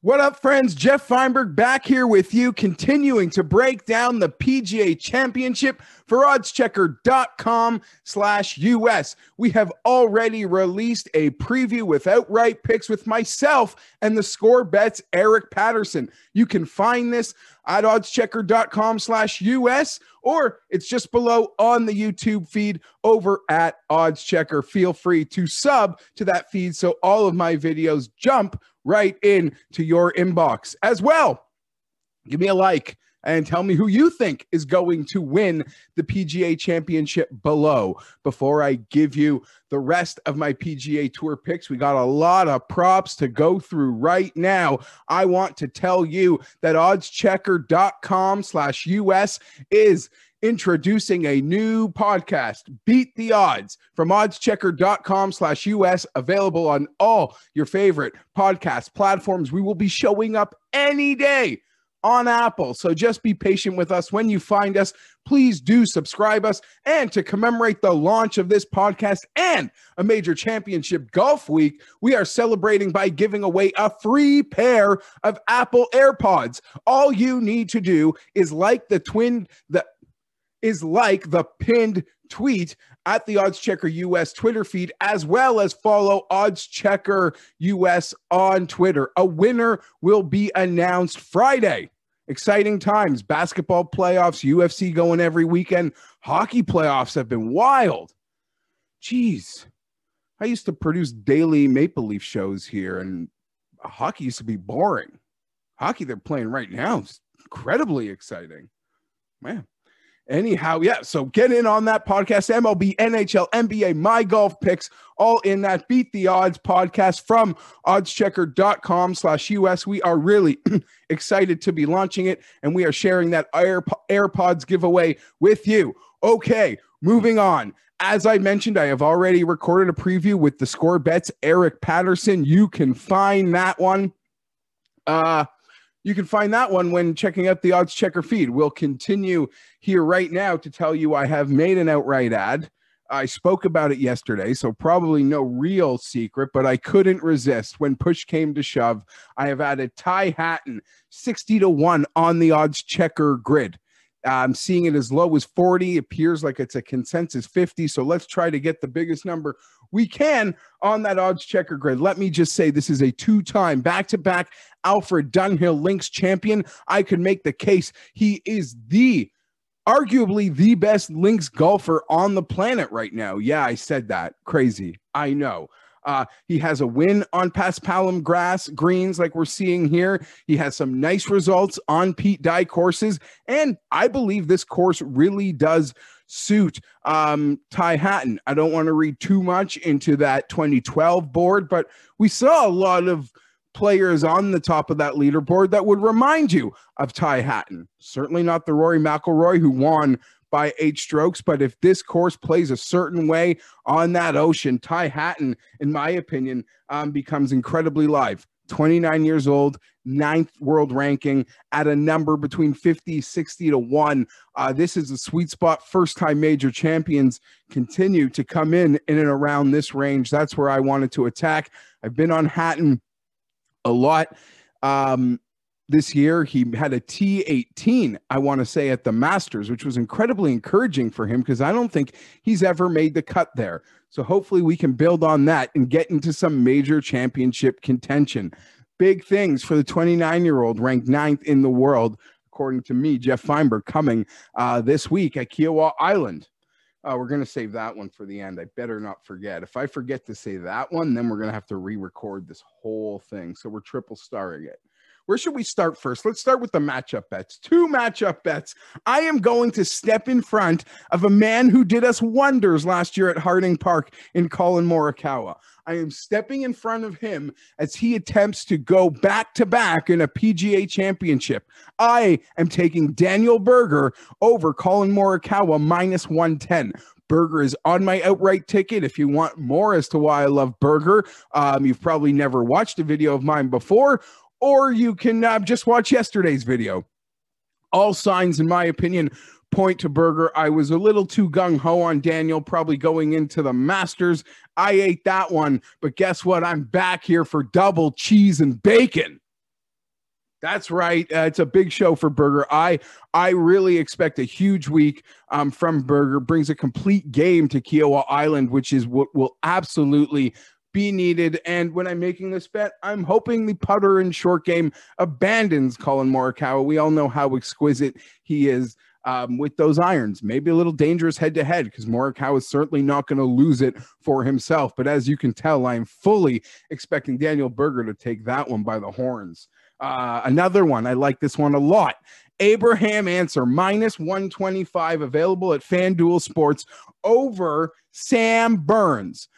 What up, friends? Jeff Feinberg back here with you, continuing to break down the PGA Championship for oddschecker.com slash US. We have already released a preview with outright picks with myself and the score bets Eric Patterson. You can find this at oddschecker.com slash US or it's just below on the YouTube feed over at oddschecker. Feel free to sub to that feed so all of my videos jump right in to your inbox as well. Give me a like and tell me who you think is going to win the PGA championship below. Before I give you the rest of my PGA Tour picks, we got a lot of props to go through right now. I want to tell you that oddschecker.com slash US is introducing a new podcast beat the odds from oddschecker.com slash us available on all your favorite podcast platforms we will be showing up any day on Apple. So just be patient with us when you find us. Please do subscribe us. And to commemorate the launch of this podcast and a major championship golf week, we are celebrating by giving away a free pair of Apple AirPods. All you need to do is like the twin the is like the pinned tweet at the Odds Checker US Twitter feed, as well as follow Odds Checker US on Twitter. A winner will be announced Friday. Exciting times. Basketball playoffs, UFC going every weekend. Hockey playoffs have been wild. Jeez. I used to produce daily Maple Leaf shows here, and hockey used to be boring. Hockey they're playing right now is incredibly exciting. Man. Anyhow, yeah. So get in on that podcast, MLB, NHL, NBA, my golf picks, all in that Beat the Odds podcast from oddschecker.com slash US. We are really excited to be launching it, and we are sharing that Air- AirPods giveaway with you. Okay, moving on. As I mentioned, I have already recorded a preview with the score bets, Eric Patterson. You can find that one. Uh, you can find that one when checking out the odds checker feed. We'll continue here right now to tell you I have made an outright ad. I spoke about it yesterday, so probably no real secret, but I couldn't resist. When push came to shove, I have added Ty Hatton 60 to 1 on the odds checker grid. I'm seeing it as low as 40. Appears like it's a consensus 50. So let's try to get the biggest number we can on that odds checker grid. Let me just say this is a two time back to back Alfred Dunhill Links champion. I could make the case he is the arguably the best links golfer on the planet right now. Yeah, I said that. Crazy. I know. Uh, he has a win on Paspalum grass greens, like we're seeing here. He has some nice results on Pete Dye courses, and I believe this course really does suit um, Ty Hatton. I don't want to read too much into that 2012 board, but we saw a lot of players on the top of that leaderboard that would remind you of Ty Hatton. Certainly not the Rory McIlroy who won by eight strokes, but if this course plays a certain way on that ocean, Ty Hatton, in my opinion, um, becomes incredibly live. 29 years old, ninth world ranking at a number between 50, 60 to 1. Uh, this is a sweet spot. First time major champions continue to come in in and around this range. That's where I wanted to attack. I've been on Hatton a lot. Um, this year he had a T18, I want to say, at the Masters, which was incredibly encouraging for him because I don't think he's ever made the cut there. So hopefully we can build on that and get into some major championship contention. Big things for the 29 year old, ranked ninth in the world, according to me, Jeff Feinberg, coming uh, this week at Kiawah Island. Uh, we're going to save that one for the end. I better not forget. If I forget to say that one, then we're going to have to re record this whole thing. So we're triple starring it. Where should we start first? Let's start with the matchup bets. Two matchup bets. I am going to step in front of a man who did us wonders last year at Harding Park in Collin Morikawa. I am stepping in front of him as he attempts to go back to back in a PGA championship. I am taking Daniel Berger over Collin Morikawa minus 110. Berger is on my outright ticket. If you want more as to why I love Berger, um, you've probably never watched a video of mine before, or you can uh, just watch yesterday's video. All signs, in my opinion, point to Berger. I was a little too gung ho on Daniel, probably going into the Masters. I ate that one, but guess what? I'm back here for double cheese and bacon. That's right. Uh, it's a big show for Berger. I I really expect a huge week um, from Berger. Brings a complete game to Kiawah Island, which is what will absolutely be needed. And when I'm making this bet, I'm hoping the putter and short game abandons Collin Morikawa. We all know how exquisite he is um, with those irons. Maybe a little dangerous head to head because Morikawa is certainly not going to lose it for himself. But as you can tell, I'm fully expecting Daniel Berger to take that one by the horns. Uh, another one, I like this one a lot. Abraham Ancer, minus 125 available at FanDuel Sports over Sam Burns.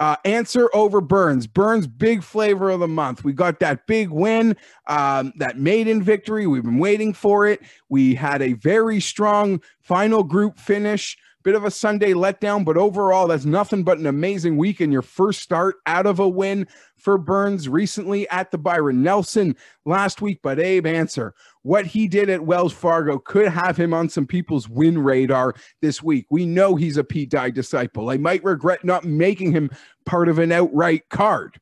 Uh, Ancer over Burns. Burns, big flavor of the month. We got that big win, um, that maiden victory. We've been waiting for it. We had a very strong final group finish. Bit of a Sunday letdown, but overall, that's nothing but an amazing week and your first start out of a win for Burns recently at the Byron Nelson last week. But Abe Ancer, what he did at Wells Fargo could have him on some people's win radar this week. We know he's a Pete Dye disciple. I might regret not making him part of an outright card.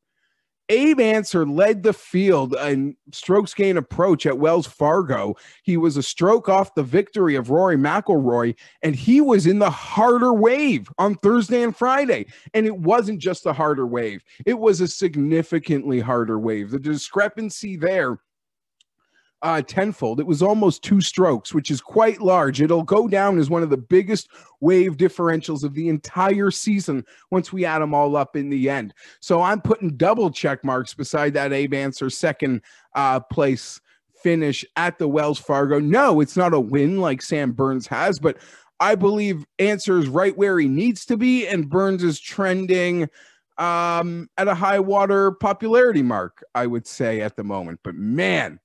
Abe Ancer led the field in strokes gain approach at Wells Fargo. He was a stroke off the victory of Rory McIlroy, and he was in the harder wave on Thursday and Friday. And it wasn't just a harder wave; it was a significantly harder wave. The discrepancy there uh, tenfold. It was almost two strokes, which is quite large. It'll go down as one of the biggest wave differentials of the entire season once we add them all up in the end. So I'm putting double check marks beside that Abe Ancer second uh, place finish at the Wells Fargo. No, it's not a win like Sam Burns has, but I believe Ancer is right where he needs to be, and Burns is trending um, at a high water popularity mark, I would say at the moment. But man,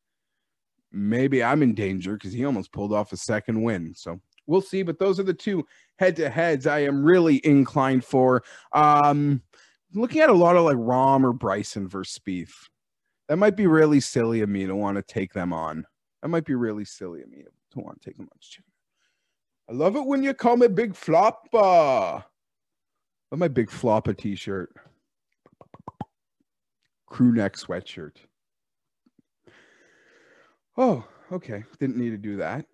maybe I'm in danger because he almost pulled off a second win. So we'll see. But those are the two head to heads I am really inclined for. Um, looking at a lot of like Rahm or Bryson versus Spieth. That might be really silly of me to want to take them on. That might be really silly of me to want to take them on. I love it when you call me Big Floppa. My Big Floppa t-shirt. Crew neck sweatshirt. Oh, okay. Didn't need to do that.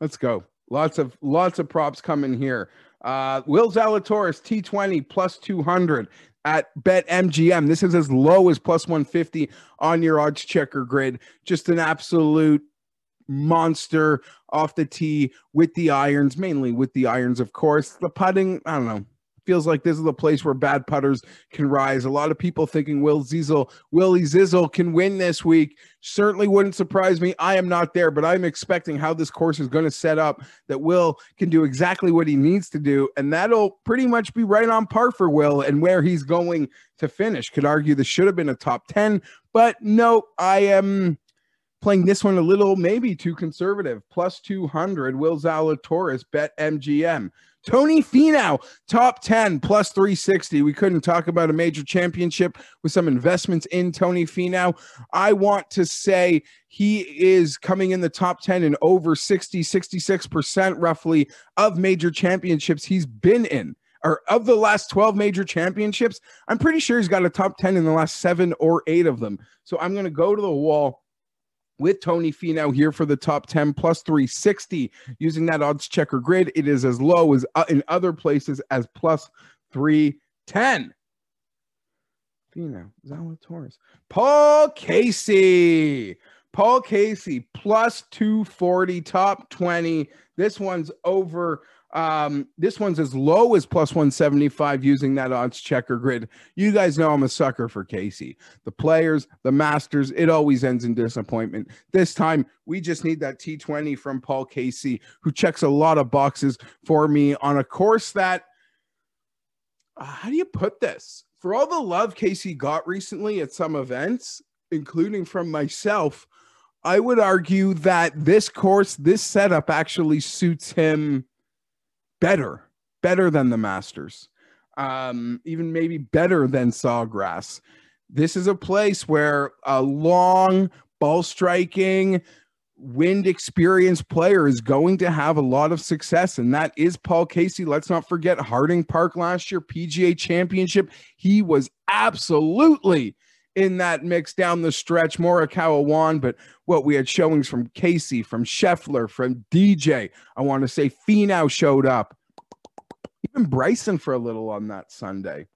Let's go. Lots of lots of props coming here. Uh, Will Zalatoris T20 plus 200 at Bet MGM. This is as low as plus 150 on your odds checker grid. Just an absolute monster off the tee with the irons, mainly with the irons, of course. The putting, I don't know feels like this is the place where bad putters can rise. A lot of people thinking Will Zizzle, Willie Zizzle can win this week. Certainly wouldn't surprise me. I am not there, but I'm expecting how this course is going to set up that Will can do exactly what he needs to do. And that'll pretty much be right on par for Will and where he's going to finish. Could argue this should have been a top 10, but no, I am playing this one a little maybe too conservative. Plus 200, Will Zalatoris, bet MGM. Tony Finau, top 10 plus 360. We couldn't talk about a major championship with some investments in Tony Finau. I want to say he is coming in the top 10 in over 60, 66% roughly of major championships he's been in. Or of the last 12 major championships, I'm pretty sure he's got a top 10 in the last seven or eight of them. So I'm going to go to the wall with Tony Finau here for the top 10 plus 360 using that odds checker grid. It is as low as uh, in other places as plus 310. Finau, Zalatoris, Paul Casey. Paul Casey plus 240, top 20. This one's over um, this one's as low as plus 175 using that odds checker grid. You guys know I'm a sucker for Casey. The players, the masters, it always ends in disappointment. This time, we just need that T20 from Paul Casey, who checks a lot of boxes for me on a course that, uh, how do you put this? For all the love Casey got recently at some events, including from myself, I would argue that this course, this setup actually suits him better, better than the Masters, um, even maybe better than Sawgrass. This is a place where a long ball striking, wind experienced player is going to have a lot of success, and that is Paul Casey. Let's not forget Harding Park last year, PGA Championship. He was absolutely in that mix down the stretch. Morikawa won, but what we had showings from Casey, from Scheffler, from DJ. I want to say Finau showed up. Even Bryson for a little on that Sunday.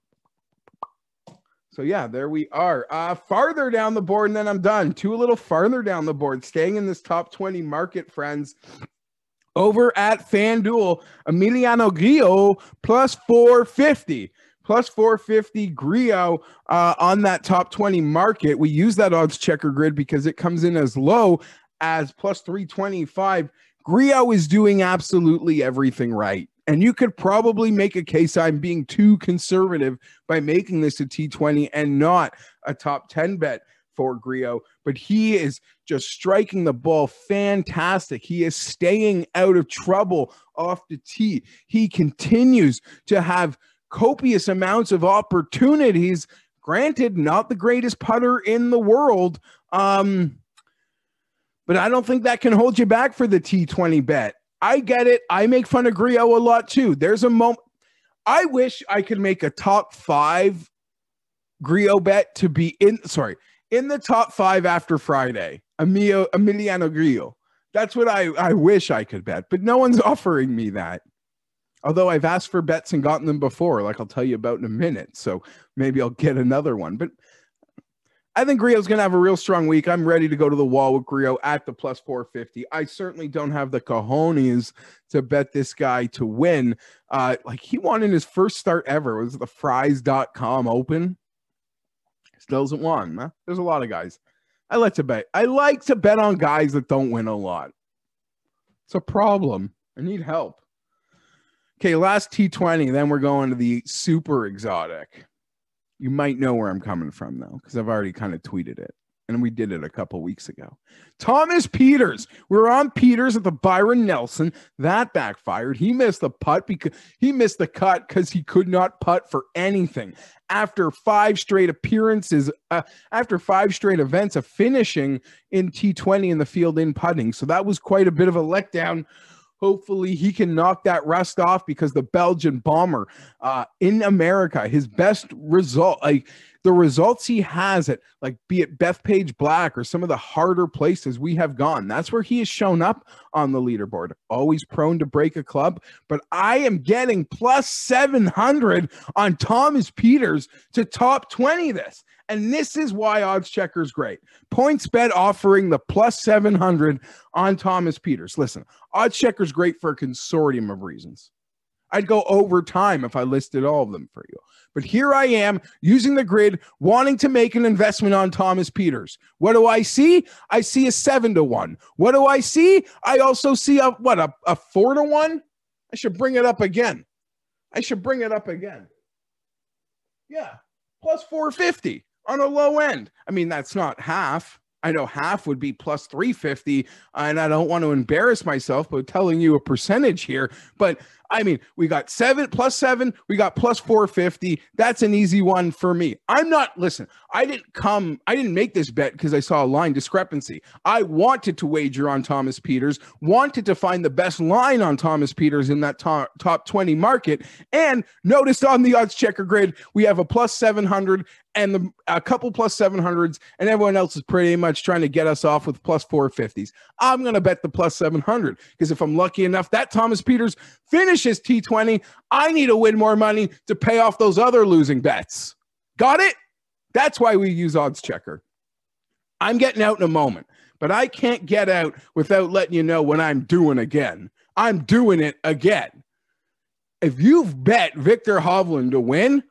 So yeah, there we are. Uh farther down the board, and then I'm done. Two a little farther down the board, staying in this top 20 market, friends. Over at FanDuel, Emiliano Grillo plus 450 plus 450 Grillo uh, on that top 20 market. We use that odds checker grid because it comes in as low as plus 325. Grillo is doing absolutely everything right. And you could probably make a case I'm being too conservative by making this a T20 and not a top 10 bet for Grillo, but he is just striking the ball fantastic. He is staying out of trouble off the tee. He continues to have copious amounts of opportunities. Granted, not the greatest putter in the world. Um, but I don't think that can hold you back for the T20 bet. I get it. I make fun of Grillo a lot too. There's a moment. I wish I could make a top five Grillo bet to be in, sorry, in the top five after Friday. Emilio, Emiliano Grillo. That's what I, I wish I could bet, but no one's offering me that. Although I've asked for bets and gotten them before, like I'll tell you about in a minute. So maybe I'll get another one. But I think Grillo's going to have a real strong week. I'm ready to go to the wall with Grillo at the plus 450. I certainly don't have the cojones to bet this guy to win. Uh, like he won in his first start ever. It was the Frys.com open. Still hasn't won. Huh? There's a lot of guys. I like to bet. I like to bet on guys that don't win a lot. It's a problem. I need help. Okay, last T20, then we're going to the super exotic. You might know where I'm coming from though, because I've already kind of tweeted it. And we did it a couple weeks ago. Thomas Pieters. We are on Pieters at the Byron Nelson. That backfired. He missed the putt because he missed the cut because he could not putt for anything. After five straight appearances, uh, after five straight events of finishing in T20 in the field in putting. So that was quite a bit of a letdown Hopefully, he can knock that rust off because the Belgian bomber uh, in America, his best result, like the results he has at, like, be it Bethpage Black or some of the harder places we have gone, that's where he has shown up on the leaderboard. Always prone to break a club, but I am getting plus 700 on Thomas Pieters to top 20 this. And this is why odds checker is great. PointsBet offering the plus 700 on Thomas Pieters. Listen, odds checker is great for a consortium of reasons. I'd go over time if I listed all of them for you. But here I am using the grid, wanting to make an investment on Thomas Pieters. What do I see? I see a seven to one. What do I see? I also see a what a, a four to one. I should bring it up again. I should bring it up again. Yeah, plus 450 on a low end. I mean, that's not half. I know half would be plus 350, and I don't want to embarrass myself by telling you a percentage here, but I mean, we got seven plus seven, we got plus 450. That's an easy one for me. I'm not, listen, I didn't come, I didn't make this bet because I saw a line discrepancy. I wanted to wager on Thomas Pieters, wanted to find the best line on Thomas Pieters in that top, top 20 market, and noticed on the odds checker grid, we have a plus 700 and the, a couple plus 700s, and everyone else is pretty much trying to get us off with plus 450s. I'm going to bet the plus 700 because if I'm lucky enough that Thomas Pieters finishes T20, I need to win more money to pay off those other losing bets. Got it? That's why we use odds checker. I'm getting out in a moment, but I can't get out without letting you know what I'm doing again. I'm doing it again. If you've bet Viktor Hovland to win,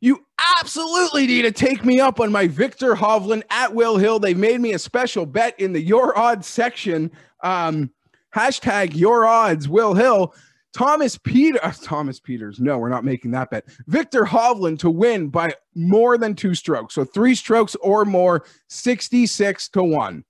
you absolutely need to take me up on my Viktor Hovland at Will Hill. They've made me a special bet in the Your Odds section. Um, hashtag Your Odds Will Hill. Thomas Peter, uh, Thomas Pieters. No, we're not making that bet. Viktor Hovland to win by more than two strokes, so three strokes or more, sixty-six to one.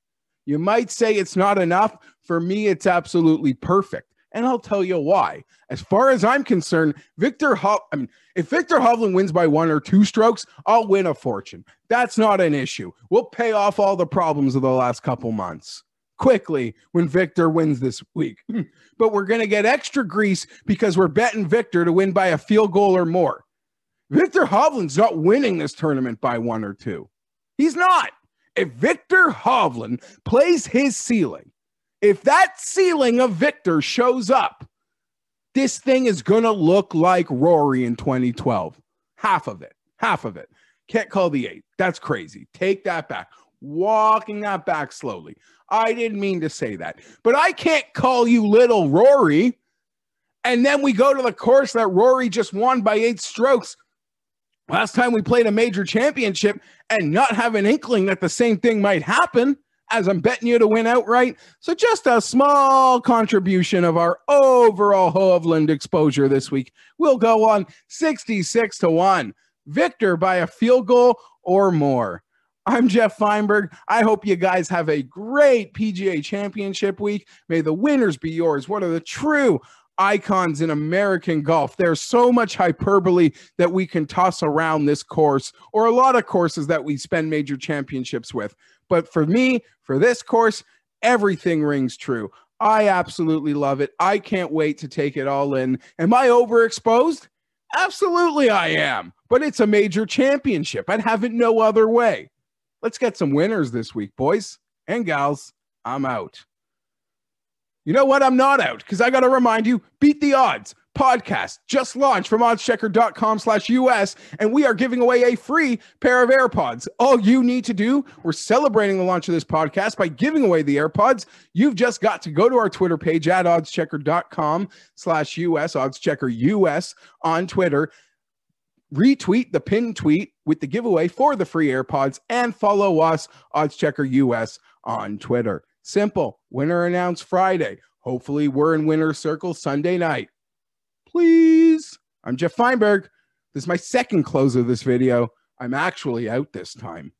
You might say it's not enough. For me, it's absolutely perfect. And I'll tell you why. As far as I'm concerned, Viktor Ho- I mean, if Viktor Hovland wins by one or two strokes, I'll win a fortune. That's not an issue. We'll pay off all the problems of the last couple months quickly when Viktor wins this week. but we're going to get extra grease because we're betting Viktor to win by a field goal or more. Viktor Hovland's not winning this tournament by one or two. He's not. If Viktor Hovland plays his ceiling, if that ceiling of Viktor shows up, this thing is going to look like Rory in 2012. Half of it. Half of it. Can't call the eight. That's crazy. Take that back. Walking that back slowly. I didn't mean to say that. But I can't call you little Rory. And then we go to the course that Rory just won by eight strokes last time we played a major championship and not have an inkling that the same thing might happen as I'm betting you to win outright. So just a small contribution of our overall Hovland exposure this week. We'll go on 66 to 1. Viktor by a field goal or more. I'm Jeff Feinberg. I hope you guys have a great PGA Championship week. May the winners be yours. What are the true icons in American golf. There's so much hyperbole that we can toss around this course or a lot of courses that we spend major championships with. But for me, for this course, everything rings true. I absolutely love it. I can't wait to take it all in. Am I overexposed? Absolutely, I am. But it's a major championship. I'd have it no other way. Let's get some winners this week, boys and gals. I'm out. You know what? I'm not out because I got to remind you beat the odds podcast just launched from oddschecker.com slash us and we are giving away a free pair of airpods all you need to do we're celebrating the launch of this podcast by giving away the airpods you've just got to go to our twitter page at oddschecker.com slash us oddschecker us on twitter retweet the pin tweet with the giveaway for the free airpods and follow us oddschecker us on twitter Simple. Winner announced Friday. Hopefully, we're in winner circle Sunday night. Please. I'm Jeff Feinberg. This is my second close of this video. I'm actually out this time.